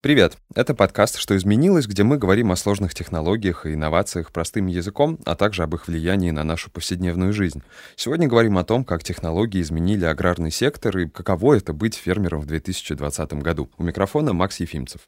Привет! Это подкаст «Что изменилось?», где мы говорим о сложных технологиях и инновациях простым языком, а также об их влиянии на нашу повседневную жизнь. Сегодня говорим о том, как технологии изменили аграрный сектор и каково это быть фермером в 2020 году. У микрофона Макс Ефимцев.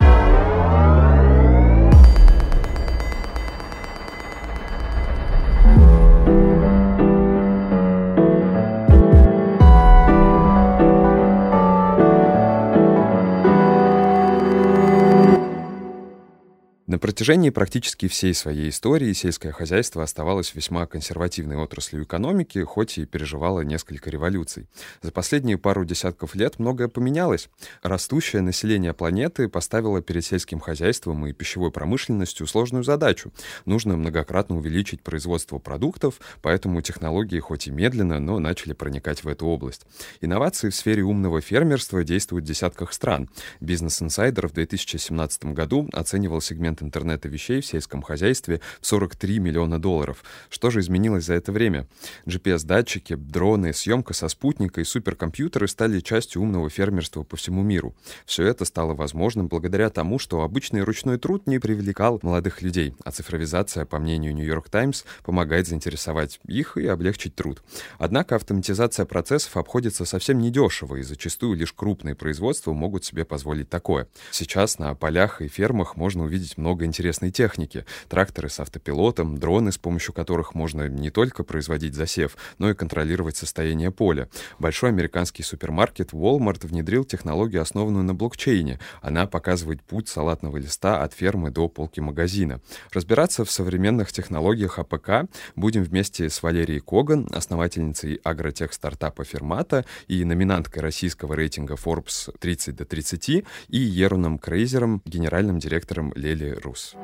На протяжении практически всей своей истории сельское хозяйство оставалось весьма консервативной отраслью экономики, хоть и переживало несколько революций. За последние пару десятков лет многое поменялось. Растущее население планеты поставило перед сельским хозяйством и пищевой промышленностью сложную задачу. Нужно многократно увеличить производство продуктов, поэтому технологии хоть и медленно, но начали проникать в эту область. Инновации в сфере умного фермерства действуют в десятках стран. Бизнес Insider в 2017 году оценивал сегмент интернета вещей в сельском хозяйстве в 43 миллиона долларов. Что же изменилось за это время? GPS-датчики, дроны, съемка со спутника и суперкомпьютеры стали частью умного фермерства по всему миру. Все это стало возможным благодаря тому, что обычный ручной труд не привлекал молодых людей, а цифровизация, по мнению Нью-Йорк Таймс, помогает заинтересовать их и облегчить труд. Однако автоматизация процессов обходится совсем недешево, и зачастую лишь крупные производства могут себе позволить такое. Сейчас на полях и фермах можно увидеть много много интересной техники. Тракторы с автопилотом, дроны, с помощью которых можно не только производить засев, но и контролировать состояние поля. Большой американский супермаркет Walmart внедрил технологию, основанную на блокчейне. Она показывает путь салатного листа от фермы до полки магазина. Разбираться в современных технологиях АПК будем вместе с Валерией Коган, основательницей агротех-стартапа Fermata и номинанткой российского рейтинга Forbes 30 до 30, и Еруном Крейзером, генеральным директором Lely Рус.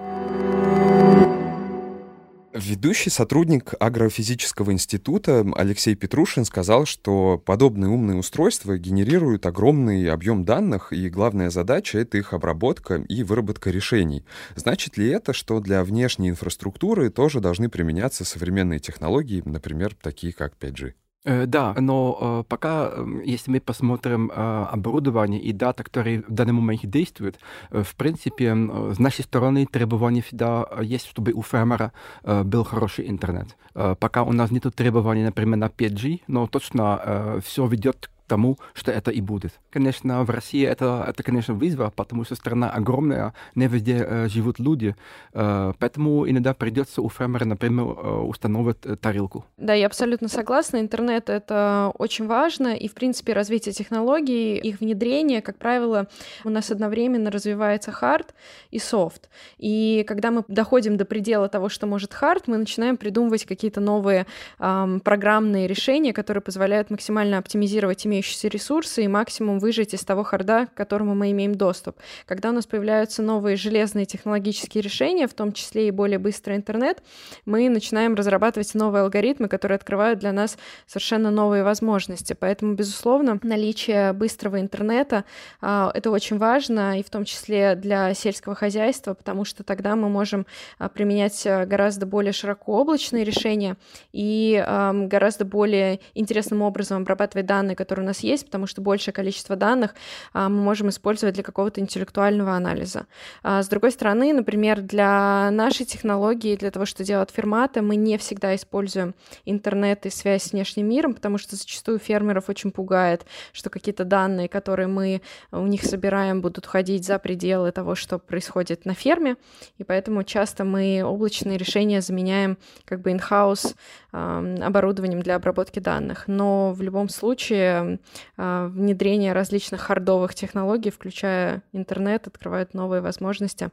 Ведущий сотрудник Агрофизического института Алексей Петрушин сказал, что подобные умные устройства генерируют огромный объем данных, и главная задача — это их обработка и выработка решений. Значит ли это, что для внешней инфраструктуры тоже должны применяться современные технологии, например, такие как 5G? Э, да, но э, пока, эм, если мы посмотрим э, оборудование и дата, которые в данный момент действуют, в принципе, с нашей стороны требования всегда есть, чтобы у фермера был хороший интернет. Пока у нас нет требований, например, на 5G, но точно все ведет тому, что это и будет. Конечно, в России это, это конечно, вызов, потому что страна огромная, не везде э, живут люди, э, поэтому иногда придется у фермера, например, э, установить э, тарелку. Да, я абсолютно согласна. Интернет — это очень важно, и, в принципе, развитие технологий, их внедрение, как правило, у нас одновременно развивается хард и софт. И когда мы доходим до предела того, что может хард, мы начинаем придумывать какие-то новые эм, программные решения, которые позволяют максимально оптимизировать имеющиеся имеющиеся ресурсы и максимум выжить из того харда, к которому мы имеем доступ. Когда у нас появляются новые железные технологические решения, в том числе и более быстрый интернет, мы начинаем разрабатывать новые алгоритмы, которые открывают для нас совершенно новые возможности. Поэтому, безусловно, наличие быстрого интернета а, это очень важно, и в том числе для сельского хозяйства, потому что тогда мы можем а, применять а, гораздо более широко облачные решения и гораздо более интересным образом обрабатывать данные, которые нас есть, потому что большее количество данных а, мы можем использовать для какого-то интеллектуального анализа. А, с другой стороны, например, для нашей технологии, для того, что делают ферматы, мы не всегда используем интернет и связь с внешним миром, потому что зачастую фермеров очень пугает, что какие-то данные, которые мы у них собираем, будут ходить за пределы того, что происходит на ферме, и поэтому часто мы облачные решения заменяем как бы in-house оборудованием для обработки данных. Но в любом случае а, внедрение различных хардовых технологий, включая интернет, открывает новые возможности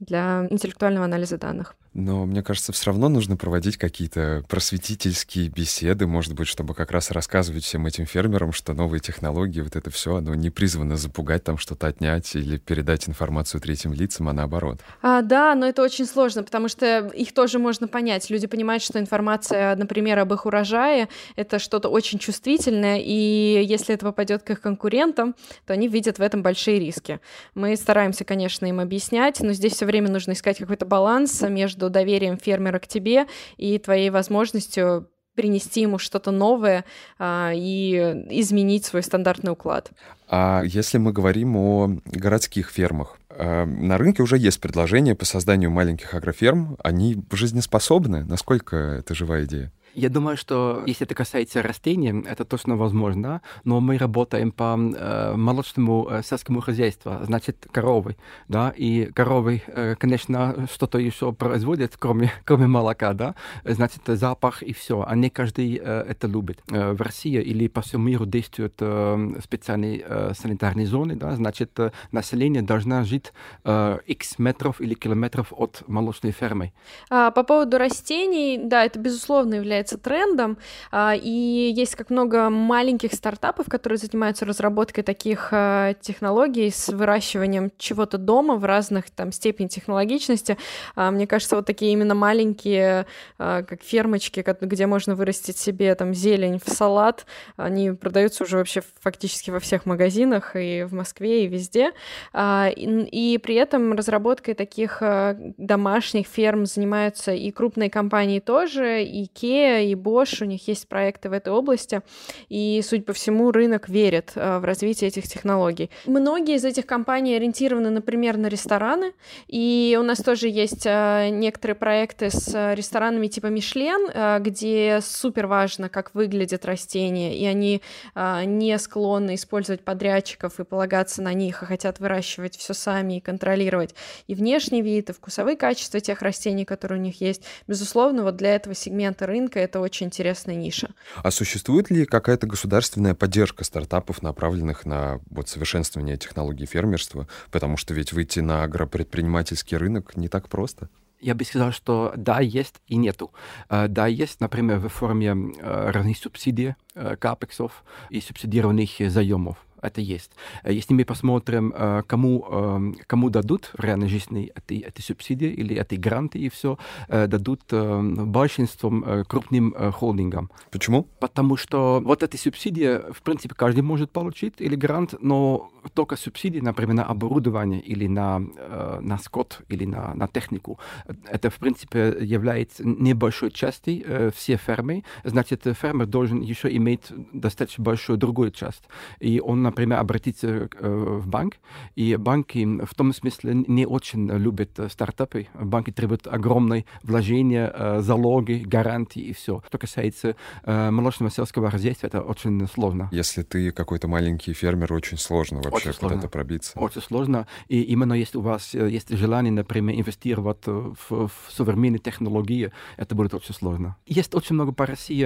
для интеллектуального анализа данных. Но мне кажется, все равно нужно проводить какие-то просветительские беседы, может быть, чтобы как раз рассказывать всем этим фермерам, что новые технологии, вот это все, оно не призвано запугать, там что-то отнять или передать информацию третьим лицам, а наоборот. А, да, но это очень сложно, потому что их тоже можно понять. Люди понимают, что информация, например, об их урожае, это что-то очень чувствительное, и если это попадет к их конкурентам, то они видят в этом большие риски. Мы стараемся, конечно, им объяснять, но здесь все время нужно искать какой-то баланс между доверием фермера к тебе и твоей возможностью принести ему что-то новое а, и изменить свой стандартный уклад. А если мы говорим о городских фермах, а, на рынке уже есть предложения по созданию маленьких агроферм. Они жизнеспособны? Насколько это живая идея? Я думаю, что если это касается растений, это точно возможно, но мы работаем по э, молочному э, сельскому хозяйству, значит, коровы, да, и коровы, э, конечно, что-то еще производят, кроме, кроме молока, да, значит, запах и все, а не каждый э, это любит. Э, в России или по всему миру действуют э, специальные э, санитарные зоны, да, значит, э, население должно жить э, x метров или километров от молочной фермы. А, по поводу растений, да, это, безусловно, является является трендом, а, и есть как много маленьких стартапов, которые занимаются разработкой таких а, технологий с выращиванием чего-то дома в разных там степени технологичности. А, мне кажется, вот такие именно маленькие, как фермочки, где можно вырастить себе там зелень в салат, они продаются уже вообще фактически во всех магазинах и в Москве, и везде. И при этом разработкой таких домашних ферм занимаются и крупные компании тоже, и Ikea, и Bosch, у них есть проекты в этой области, и, судя по всему, рынок верит э, в развитие этих технологий. Многие из этих компаний ориентированы, например, на рестораны, и у нас тоже есть э, некоторые проекты с ресторанами типа Мишлен, э, где супер важно, как выглядят растения, и они не склонны использовать подрядчиков и полагаться на них, а хотят выращивать все сами и контролировать и внешний вид, и вкусовые качества тех растений, которые у них есть. Безусловно, вот для этого сегмента рынка это очень интересная ниша. А существует ли какая-то государственная поддержка стартапов, направленных на вот, совершенствование технологий фермерства? Потому что ведь выйти на агропредпринимательский рынок не так просто. Я бы сказал, что да, есть и нету. Э, да, есть, например, в форме э, разных субсидий, э, капексов и субсидированных заемов это есть. Э, если мы посмотрим, э, кому, эм, кому дадут в реальной жизни эти, эти субсидии или эти гранты и все, э, дадут большинством крупным холдингам. Почему? Потому что вот эти субсидии, в принципе, каждый может получить или грант, но только субсидии, например, на оборудование или на, на скот или на, на технику, это, в принципе, является небольшой частью всей фермы. Значит, фермер должен еще иметь достаточно большую другую часть. И он, например, обратиться э, в банк, и банки в том смысле не очень любят э, стартапы. Банки требуют огромные вложения, э, залоги, гарантии и все. Что касается молочного сельского хозяйства, это очень сложно. Если ты какой-то маленький фермер, очень сложно вообще куда-то пробиться. Очень сложно. И именно если у вас есть желание, например, инвестировать в, в современные технологии, это будет очень сложно. Есть очень много по России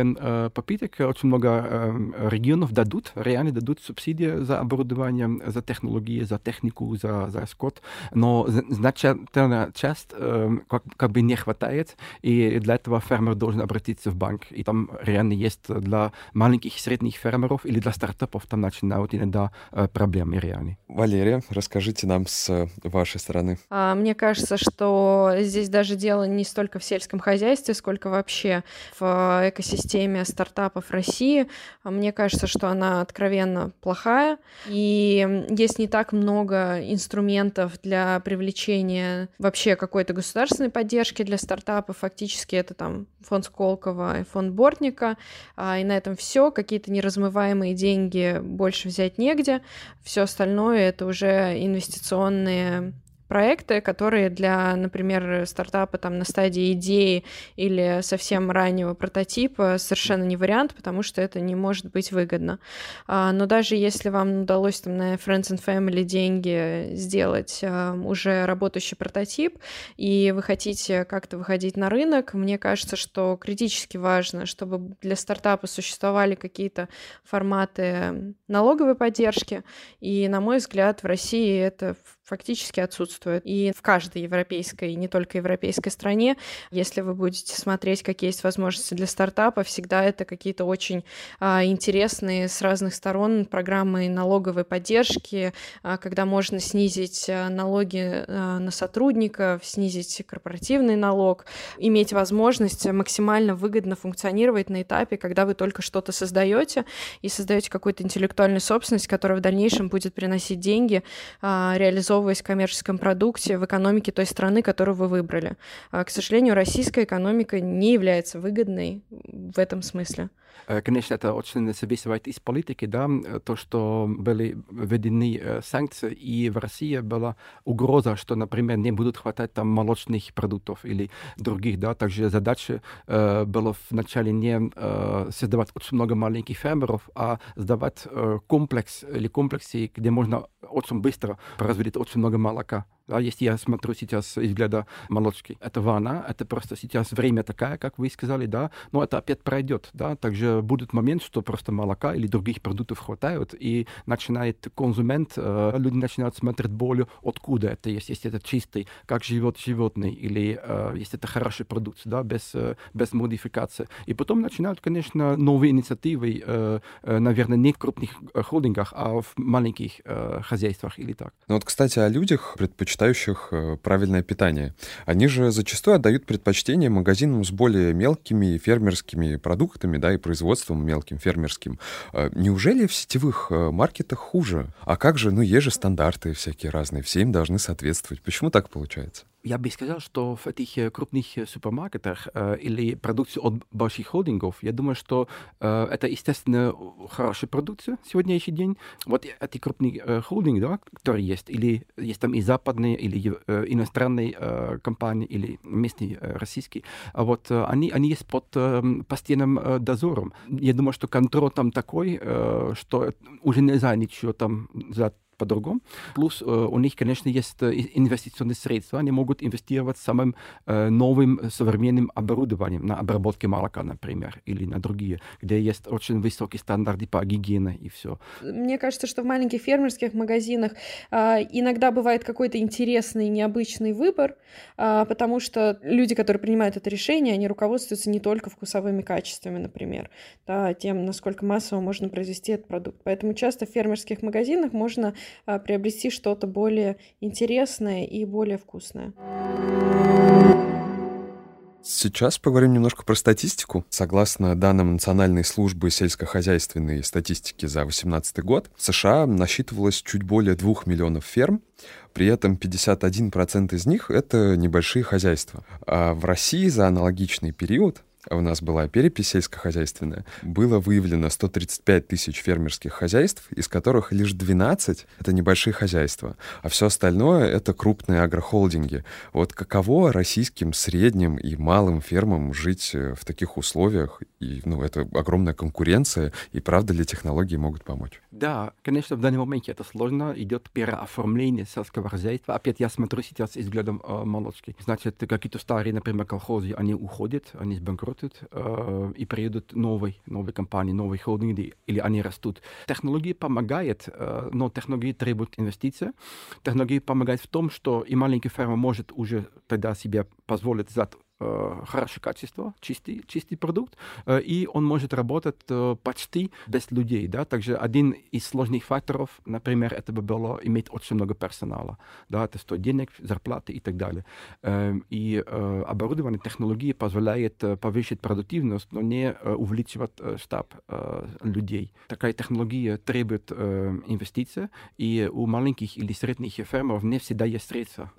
попыток, очень много регионов дадут, реально дадут субсидии за оборудование, за технологии, за технику, за, за скот, но значительная часть э, как, как бы не хватает, и для этого фермер должен обратиться в банк. И там реально есть для маленьких и средних фермеров или для стартапов там начинают иногда э, проблемы реальные. Валерия, расскажите нам с вашей стороны. А, мне кажется, что здесь даже дело не столько в сельском хозяйстве, сколько вообще в экосистеме стартапов России. Мне кажется, что она откровенно плохая, большая, и есть не так много инструментов для привлечения вообще какой-то государственной поддержки для стартапов. Фактически это там фонд Сколково и фонд Бортника, а, и на этом все. Какие-то неразмываемые деньги больше взять негде. Все остальное это уже инвестиционные проекты, которые для, например, стартапа там на стадии идеи или совсем раннего прототипа совершенно не вариант, потому что это не может быть выгодно. А, но даже если вам удалось там на Friends and Family деньги сделать а, уже работающий прототип, и вы хотите как-то выходить на рынок, мне кажется, что критически важно, чтобы для стартапа существовали какие-то форматы налоговой поддержки, и, на мой взгляд, в России это фактически отсутствует. И в каждой европейской, и не только европейской стране, если вы будете смотреть, какие есть возможности для стартапа, всегда это какие-то очень а, интересные с разных сторон программы налоговой поддержки, а, когда можно снизить а, налоги а, на сотрудников, снизить корпоративный налог, иметь возможность максимально выгодно функционировать на этапе, когда вы только что-то создаете и создаете какую-то интеллектуальную собственность, которая в дальнейшем будет приносить деньги, а, реализовывать реализовываясь в коммерческом продукте в экономике той страны, которую вы выбрали. А, к сожалению, российская экономика не является выгодной в этом смысле. Э, конечно, это очень зависит из политики, да, то, что были введены э, санкции, и в России была угроза, что, например, не будут хватать там молочных продуктов или других, да, также задача э, была вначале не э, создавать очень много маленьких фермеров, а сдавать э, комплекс или комплексы, где можно очень быстро производить очень много молока. Да, если я смотрю сейчас из взгляда молочки, это ванна, это просто сейчас время такое, как вы сказали, да, но это опять пройдет, да, также будет момент, что просто молока или других продуктов хватает, и начинает консумент, э, люди начинают смотреть более, откуда это есть, если это чистый, как живет животное, или э, если это хороший продукт, да, без, э, без модификации. И потом начинают, конечно, новые инициативы, э, э, наверное, не в крупных э, холдингах, а в маленьких э, хозяйствах или так. Ну вот, кстати, о людях предпочитают предпочитающих э, правильное питание. Они же зачастую отдают предпочтение магазинам с более мелкими фермерскими продуктами, да, и производством мелким фермерским. А неужели в сетевых э, маркетах хуже? А как же, ну, есть же стандарты всякие разные, все им должны соответствовать. Почему так получается? Я бы сказал, что в этих э, крупных э, супермаркетах э, или продукции от больших холдингов, я думаю, что э, это, естественно, хорошая продукция сегодняшний день. Вот эти крупные э, холдинги, да, которые есть, или есть там и западные, или э, иностранные э, компании, или местные э, российские, а вот э, они, они есть под э, постоянным э, дозором. Я думаю, что контроль там такой, э, что уже нельзя ничего там за по-другому. Плюс э, у них, конечно, есть э, инвестиционные средства. Они могут инвестировать самым э, новым современным оборудованием на обработке молока, например, или на другие, где есть очень высокие стандарты по гигиене и все. Мне кажется, что в маленьких фермерских магазинах а, иногда бывает какой-то интересный, необычный выбор, а, потому что люди, которые принимают это решение, они руководствуются не только вкусовыми качествами, например, да, тем, насколько массово можно произвести этот продукт. Поэтому часто в фермерских магазинах можно приобрести что-то более интересное и более вкусное. Сейчас поговорим немножко про статистику. Согласно данным Национальной службы сельскохозяйственной статистики за 2018 год, в США насчитывалось чуть более 2 миллионов ферм, при этом 51% из них — это небольшие хозяйства. А в России за аналогичный период у нас была перепись сельскохозяйственная, было выявлено 135 тысяч фермерских хозяйств, из которых лишь 12 — это небольшие хозяйства, а все остальное — это крупные агрохолдинги. Вот каково российским средним и малым фермам жить э, в таких условиях? И, ну, это огромная конкуренция, и правда ли технологии могут помочь? Да, конечно, в данный момент это сложно. Идет переоформление сельского хозяйства. Опять я смотрю сейчас взглядом э, молочки. Значит, какие-то старые, например, колхозы, они уходят, они сбанкротят, э, и приедут новые, новые компании, новые холдинги, или они растут. Технологии помогают, э, но технологии требуют инвестиций. Технологии помогают в том, что и маленький фермер может уже тогда себе позволить Э, хорошее качество, чистый, чистый продукт, э, и он может работать э, почти без людей. Да? Также один из сложных факторов, например, это бы было иметь очень много персонала. Да? Это стоит денег, зарплаты и так далее. Эм, и оборудование, технологии позволяет повысить продуктивность, но не увеличивать штаб людей. Такая технология требует инвестиций, и у маленьких или средних фермеров не всегда есть средства.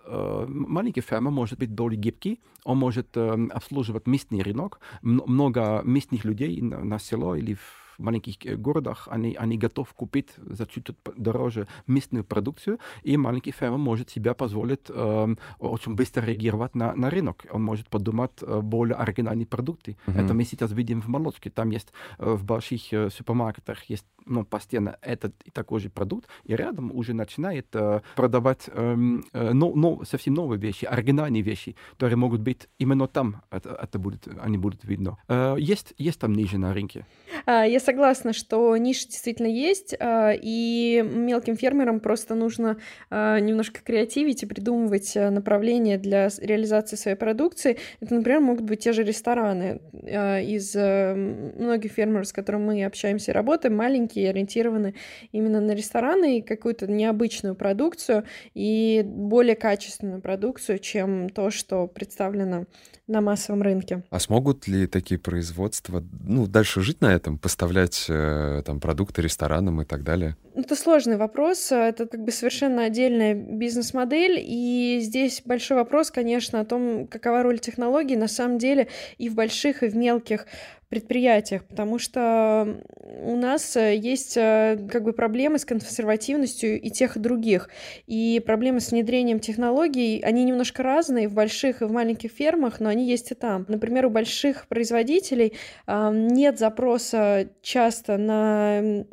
Маленький фермер может быть более гибкий, он может может э, обслуживать местный рынок. Много местных людей на село или в в маленьких э, городах они, они готовы купить за чуть-чуть дороже местную продукцию, и маленький фермер может себе позволить э, очень быстро реагировать на, на рынок. Он может подумать э, более оригинальные продукты. Mm-hmm. Это мы сейчас видим в молочке. Там есть э, в больших э, супермаркетах есть ну, постоянно этот и такой же продукт, и рядом уже начинает э, продавать э, э, но, но, совсем новые вещи, оригинальные вещи, которые могут быть именно там, это, это будет, они будут видно. Э, есть, есть там ниже на рынке. А, я согласна, что ниша действительно есть, а, и мелким фермерам просто нужно а, немножко креативить и придумывать направления для реализации своей продукции. Это, например, могут быть те же рестораны. Из э, многих фермеров, с которыми мы общаемся и работаем, маленькие, ориентированы именно на рестораны и какую-то необычную продукцию и более качественную продукцию, чем то, что представлено на массовом рынке. А смогут ли такие производства ну, дальше жить на этом, поставлять э, там продукты ресторанам и так далее? Это сложный вопрос, это как бы совершенно отдельная бизнес-модель, и здесь большой вопрос, конечно, о том, какова роль технологий на самом деле и в больших, и в мелких предприятиях, потому что у нас э, есть э, как бы проблемы с консервативностью и тех, и других. И проблемы с внедрением технологий, они немножко разные в больших и в маленьких фермах, но они есть и там. Например, у больших производителей нет запроса часто на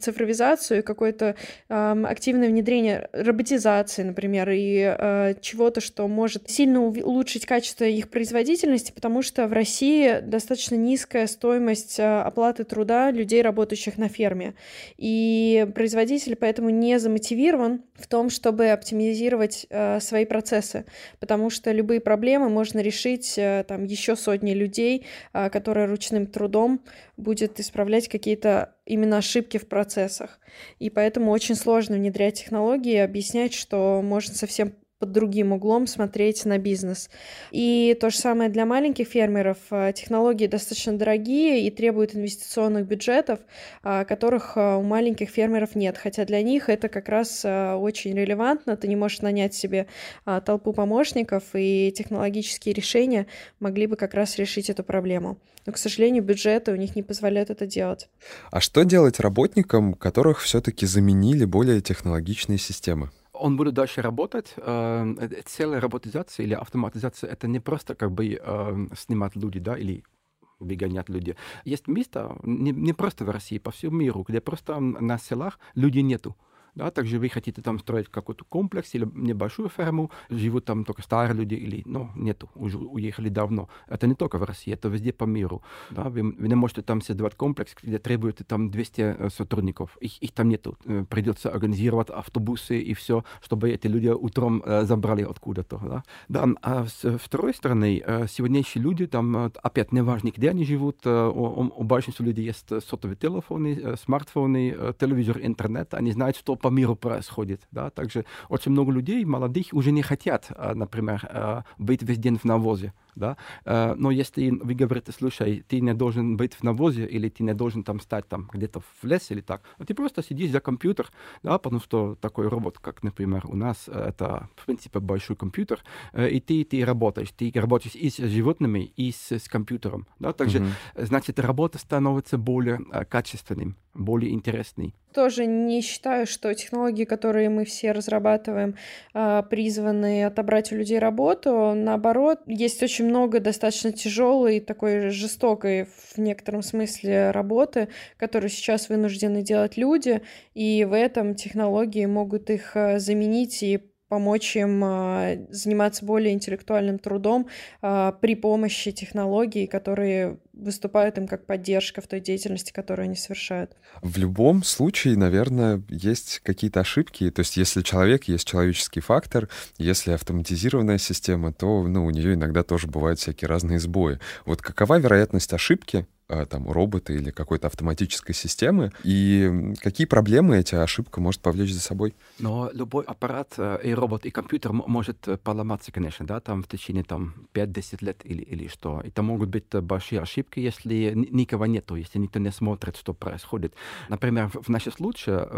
цифровизацию, какое-то э, активное внедрение роботизации, например, и э, чего-то, что может сильно улучшить качество их производительности, потому что в России достаточно низкая стоимость э, оплаты труда людей, работающих на ферме. И производитель поэтому не замотивирован в том, чтобы оптимизировать э, свои процессы, потому что любые проблемы можно решить э, там еще сотни людей, э, которые ручным трудом будет исправлять какие-то именно ошибки в процессах. И поэтому очень сложно внедрять технологии и объяснять, что можно совсем под другим углом смотреть на бизнес. И то же самое для маленьких фермеров. А, технологии достаточно дорогие и требуют инвестиционных бюджетов, а, которых а, у маленьких фермеров нет. Хотя для них это как раз очень релевантно. Ты не можешь нанять себе толпу помощников, и технологические решения могли бы как раз решить эту проблему. Но, к сожалению, бюджеты у них не позволяют это делать. А что делать работникам, которых все-таки заменили более технологичные системы? Он будет дальше работать. Э, целая роботизация или автоматизация — это не просто как бы э, снимать люди, да, или выгонять людей. Есть места, не, не просто в России, по всему миру, где просто на селах людей нету. Да, также вы хотите там строить какой-то комплекс или небольшую ферму, живут там только старые люди или, ну, нету, уже уехали давно. Это не только в России, это везде по миру. Да, вы, вы не можете там создавать комплекс, где требуете там 200 э, сотрудников. Их, их там нету. Э, придется организировать автобусы и все, чтобы эти люди утром э, забрали откуда-то. Да? Да, а с второй стороны, сегодняшние люди там, опять, неважно, где они живут, у, у большинства людей есть сотовые телефоны, смартфоны, телевизор, интернет, они знают, что по миру происходит. Да? Также очень много людей, молодых, уже не хотят, а, например, а, быть весь день в навозе да, э, но если вы говорите, слушай, ты не должен быть в навозе, или ты не должен там стать там где-то в лесе или так, а ты просто сидишь за компьютер, да, потому что такой робот, как, например, у нас, э, это, в принципе, большой компьютер, э, и ты, ты работаешь, ты работаешь и с животными, и с, с компьютером, да, также, mm-hmm. значит, работа становится более качественным, более интересной. Тоже не считаю, что технологии, которые мы все разрабатываем, призваны отобрать у людей работу. Наоборот, есть очень очень много достаточно тяжелой, такой жестокой в некотором смысле работы, которую сейчас вынуждены делать люди, и в этом технологии могут их э, заменить и помочь им а, заниматься более интеллектуальным трудом а, при помощи технологий, которые выступают им как поддержка в той деятельности, которую они совершают. В любом случае, наверное, есть какие-то ошибки. То есть если человек, есть человеческий фактор, если автоматизированная система, то ну, у нее иногда тоже бывают всякие разные сбои. Вот какова вероятность ошибки там, робота или какой-то автоматической системы, и какие проблемы эти ошибка может повлечь за собой? Но любой аппарат, э, и робот, и компьютер может э, поломаться, конечно, да, там в течение там 5-10 лет или, или что. Это могут быть большие ошибки, если никого нету, если никто не смотрит, что происходит. Например, в нашем случае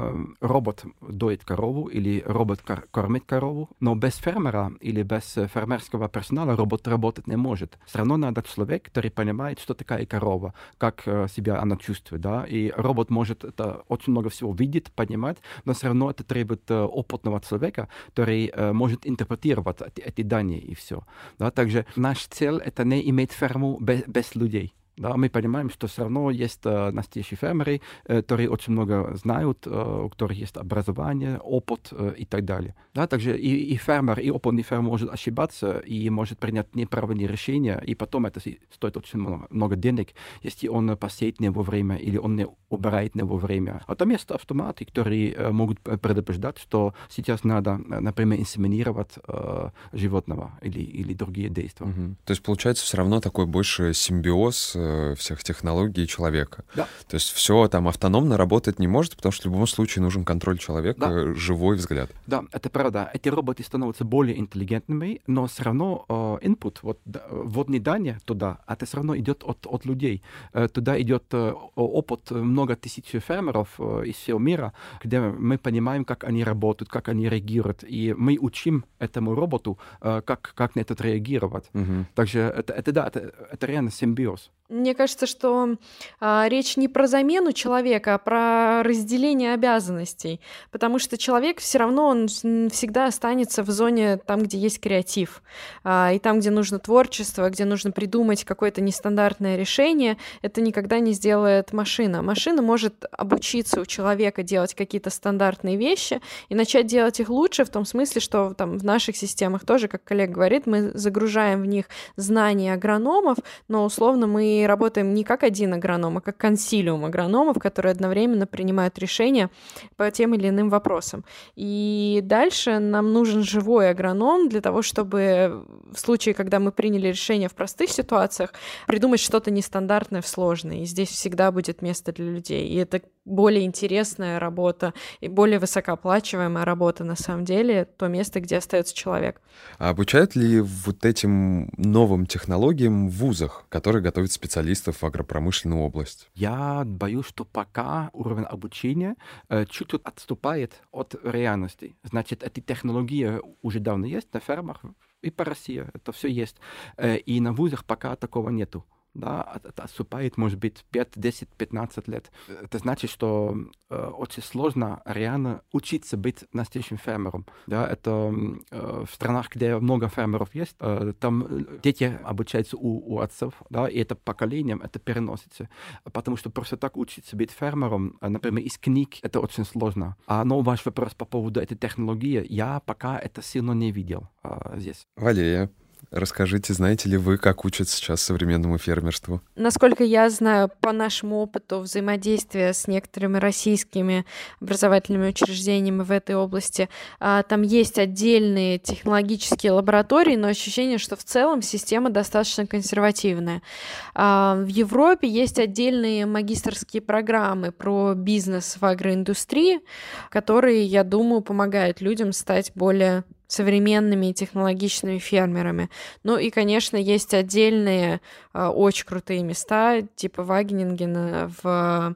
робот доит корову или робот кормит корову, но без фермера или без фермерского персонала робот работать не может. Все равно надо человек, который понимает, что такая корова, как э, себя она чувствует, да, и робот может это очень много всего видеть, понимать, но все равно это требует э, опытного человека, который э, может интерпретировать эти, эти данные и все, да, также наш цель это не иметь ферму без, без людей, да, мы понимаем, что все равно есть э, настоящие фермеры, э, которые очень много знают, э, у которых есть образование, опыт и так далее. Да, также и, и фермер, и опытный фермер может ошибаться и может принять неправильные решения, и потом это стоит очень много, много денег, если он посеет не вовремя или он не убирает не вовремя. А там есть автоматы, которые могут предупреждать, что сейчас надо, например, инсеминировать э, животного или, или другие действия. Угу. То есть получается все равно такой больше симбиоз э, всех технологий человека. Да. То есть все там автономно работать не может, потому что в любом случае нужен контроль человека, да. живой взгляд. Да, это правда. Эти роботы становятся более интеллигентными, но все равно э, input, вот вводные данные туда, это все равно идет от, от людей. Э, туда идет э, опыт много тысяч фермеров э, из всего мира, где мы понимаем, как они работают, как они реагируют, и мы учим этому роботу, э, как, как на это реагировать. Угу. Также это, это да, это, это реально симбиоз. Мне кажется, что а, речь не про замену человека, а про разделение обязанностей, потому что человек все равно он всегда останется в зоне там, где есть креатив, а, и там, где нужно творчество, где нужно придумать какое-то нестандартное решение, это никогда не сделает машина. Машина может обучиться у человека делать какие-то стандартные вещи и начать делать их лучше в том смысле, что там в наших системах тоже, как коллега говорит, мы загружаем в них знания агрономов, но условно мы работаем не как один агроном, а как консилиум агрономов, которые одновременно принимают решения по тем или иным вопросам. И дальше нам нужен живой агроном для того, чтобы в случае, когда мы приняли решение в простых ситуациях, придумать что-то нестандартное в сложное. И здесь всегда будет место для людей. И это более интересная работа и более высокооплачиваемая работа на самом деле, то место, где остается человек. А обучают ли вот этим новым технологиям в вузах, которые готовят специалистов в агропромышленную область? Я боюсь, что пока уровень обучения э, чуть-чуть отступает от реальности. Значит, эти технологии уже давно есть на фермах, и по России это все есть. Э, и на вузах пока такого нету да, отступает, может быть, 5, 10, 15 лет. Это значит, что э, очень сложно реально учиться быть настоящим фермером. Да, это э, в странах, где много фермеров есть, э, там дети обучаются у, у отцов, да, и это поколением это переносится. Потому что просто так учиться быть фермером, э, например, из книг, это очень сложно. А, но ваш вопрос по поводу этой технологии, я пока это сильно не видел э, здесь. Валерия, Расскажите, знаете ли вы, как учат сейчас современному фермерству? Насколько я знаю, по нашему опыту взаимодействия с некоторыми российскими образовательными учреждениями в этой области, а, там есть отдельные технологические лаборатории, но ощущение, что в целом система достаточно консервативная. А, в Европе есть отдельные магистрские программы про бизнес в агроиндустрии, которые, я думаю, помогают людям стать более современными технологичными фермерами. Ну и, конечно, есть отдельные э, очень крутые места, типа Вагенингена в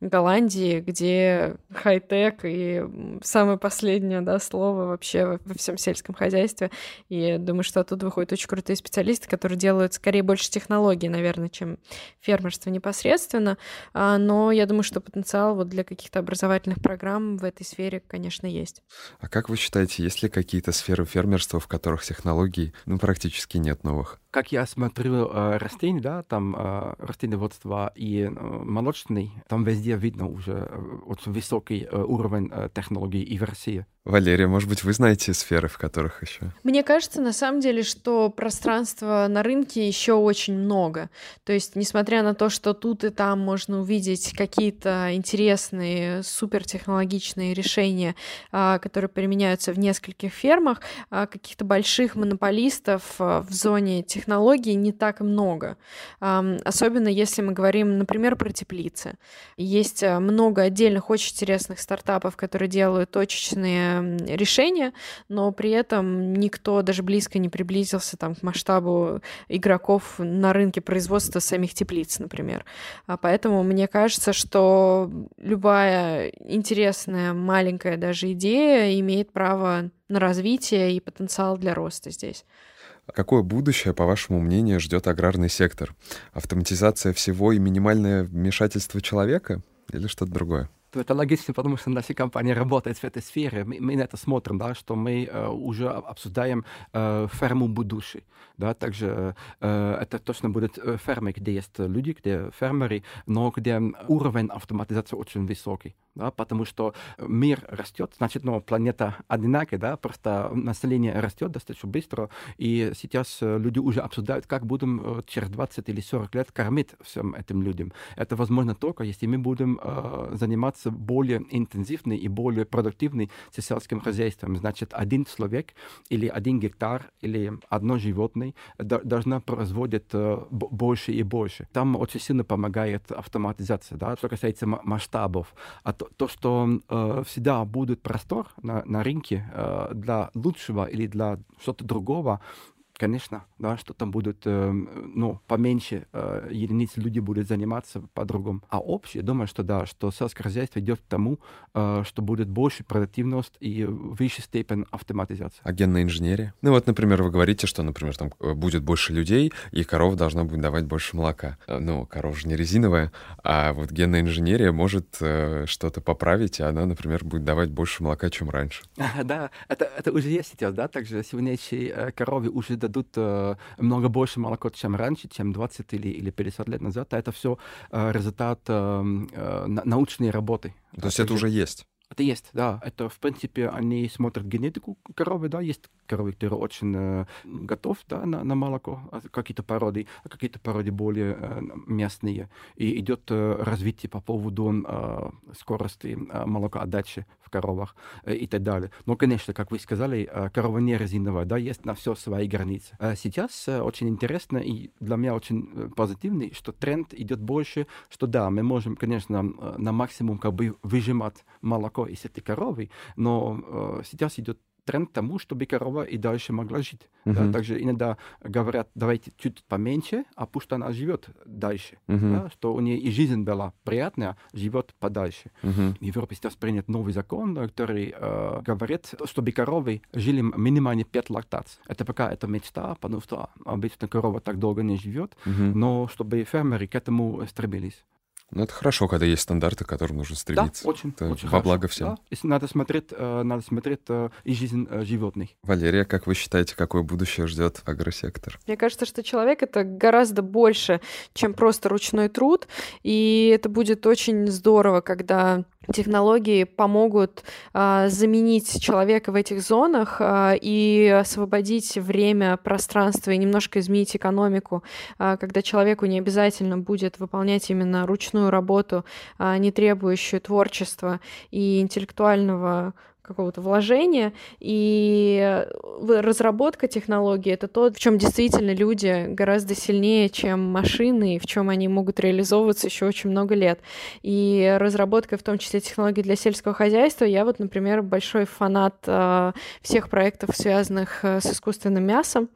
Голландии, где хай-тек и самое последнее да, слово вообще во всем сельском хозяйстве. И думаю, что оттуда выходят очень крутые специалисты, которые делают скорее больше технологий, наверное, чем фермерство непосредственно. А, но я думаю, что потенциал вот для каких-то образовательных программ в этой сфере, конечно, есть. А как вы считаете, есть ли какие-то сферы фермерства, в которых технологий ну, практически нет новых? Как я смотрю э, растения, да, там э, растениеводство и э, молочный, там везде видно уже э, очень высокий э, уровень э, технологий и в России. Валерия, может быть, вы знаете сферы, в которых еще? Мне кажется, на самом деле, что пространства на рынке еще очень много. То есть, несмотря на то, что тут и там можно увидеть какие-то интересные, супертехнологичные решения, а, которые применяются в нескольких фермах, а, каких-то больших монополистов в зоне технологий не так много. Особенно если мы говорим, например, про теплицы. Есть много отдельных очень интересных стартапов, которые делают точечные решения, но при этом никто даже близко не приблизился там, к масштабу игроков на рынке производства самих теплиц, например. А поэтому мне кажется, что любая интересная маленькая даже идея имеет право на развитие и потенциал для роста здесь. Какое будущее, по вашему мнению, ждет аграрный сектор? Автоматизация всего и минимальное вмешательство человека или что-то другое? Это логично, потому что наша компания работает в этой сфере. Мы, мы на это смотрим, да, что мы э, уже обсуждаем э, ферму будущей. Да, также э, это точно будет э, фермы, где есть люди, где фермеры, но где уровень автоматизации очень высокий. да, потому что мир растет, значит, ну, планета одинакая, да, просто население растет достаточно быстро, и сейчас люди уже обсуждают, как будем через 20 или 40 лет кормить всем этим людям. Это возможно только, если мы будем э, заниматься более интенсивной и более продуктивной сельским хозяйством. Значит, один человек или один гектар или одно животное должна производить э, больше и больше. Там очень сильно помогает автоматизация, да, что касается масштабов. А то, то что э, всегда будет простор на, на рынке э, для лучшего или для что-то другого, конечно, да, что там будут, э, ну, поменьше э, единиц люди будут заниматься по-другому. А общее, думаю, что да, что сельское хозяйство идет к тому, э, что будет больше продуктивность и выше степень автоматизации. А генная инженерия? Ну вот, например, вы говорите, что, например, там э, будет больше людей, и корова должна будет давать больше молока. Э, ну, корова же не резиновая, а вот генная инженерия может э, что-то поправить, и она, например, будет давать больше молока, чем раньше. Да, это, это уже есть сейчас, да, также сегодняшние коровы уже дадут э, много больше молока, чем раньше, чем 20 или, или 50 лет назад. А это все э, результат э, э, научной работы. То есть это уже есть? Это есть, да. Это, в принципе, они смотрят генетику коровы, да, есть коровы, которые очень э, готов да, на, на молоко, а какие-то породы, а какие-то породы более э, местные. И идет э, развитие по поводу э, скорости э, молокоотдачи в коровах э, и так далее. Но, конечно, как вы сказали, э, корова не резиновая, да, есть на все свои границы. А сейчас э, очень интересно и для меня очень э, позитивный, что тренд идет больше, что да, мы можем, конечно, на, на максимум как бы выжимать молоко из этой коровы, но э, сейчас идет тренд к тому, чтобы корова и дальше могла жить. Uh-huh. Да? Также иногда говорят, давайте чуть поменьше, а пусть она живет дальше. Uh-huh. Да? Что у нее и жизнь была приятная, живет подальше. Uh-huh. В Европе сейчас принят новый закон, который э, говорит, чтобы коровы жили минимально 5 лактаций. Это пока это мечта, потому что обычно корова так долго не живет, uh-huh. но чтобы фермеры к этому стремились. Ну, это хорошо, когда есть стандарты, к которым нужно стремиться. Да, очень, это очень Во хорошо. благо всем. Да. Если надо смотреть, э, надо смотреть э, и жизнь э, животных. Валерия, как вы считаете, какое будущее ждет агросектор? Мне кажется, что человек — это гораздо больше, чем просто ручной труд, и это будет очень здорово, когда технологии помогут а, заменить человека в этих зонах а, и освободить время, пространство и немножко изменить экономику, а, когда человеку не обязательно будет выполнять именно ручную работу, а, не требующую творчества и интеллектуального какого-то вложения, и разработка технологий — это то, в чем действительно люди гораздо сильнее, чем машины, и в чем они могут реализовываться еще очень много лет. И разработка, в том числе технологий для сельского хозяйства, я вот, например, большой фанат э, всех проектов, связанных э, с искусственным мясом,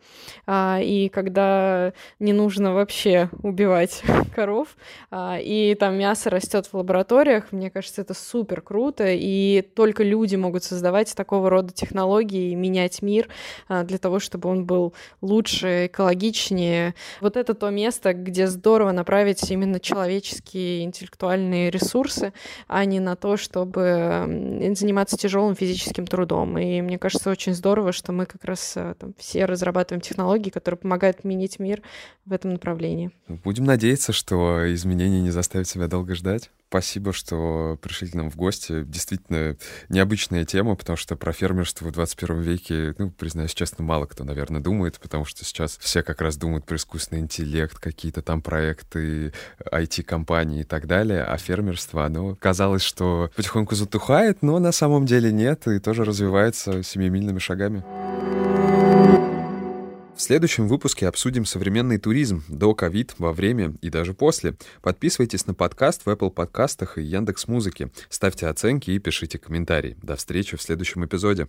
э, и когда не нужно вообще убивать коров, э, и там мясо растет в лабораториях, мне кажется, это супер круто, и только люди могут создавать такого рода технологии и менять мир а, для того, чтобы он был лучше, экологичнее. Вот это то место, где здорово направить именно человеческие интеллектуальные ресурсы, а не на то, чтобы заниматься тяжелым физическим трудом. И мне кажется, очень здорово, что мы как раз а, там, все разрабатываем технологии, которые помогают менять мир в этом направлении. Будем надеяться, что изменения не заставят себя долго ждать. Спасибо, что пришли к нам в гости. Действительно необычная тема, потому что про фермерство в 21 веке, ну, признаюсь честно, мало кто, наверное, думает, потому что сейчас все как раз думают про искусственный интеллект, какие-то там проекты, IT-компании и так далее, а фермерство, оно казалось, что потихоньку затухает, но на самом деле нет, и тоже развивается семимильными шагами. В следующем выпуске обсудим современный туризм до ковид, во время и даже после. Подписывайтесь на подкаст в Apple подкастах и Яндекс Музыке. Ставьте оценки и пишите комментарии. До встречи в следующем эпизоде.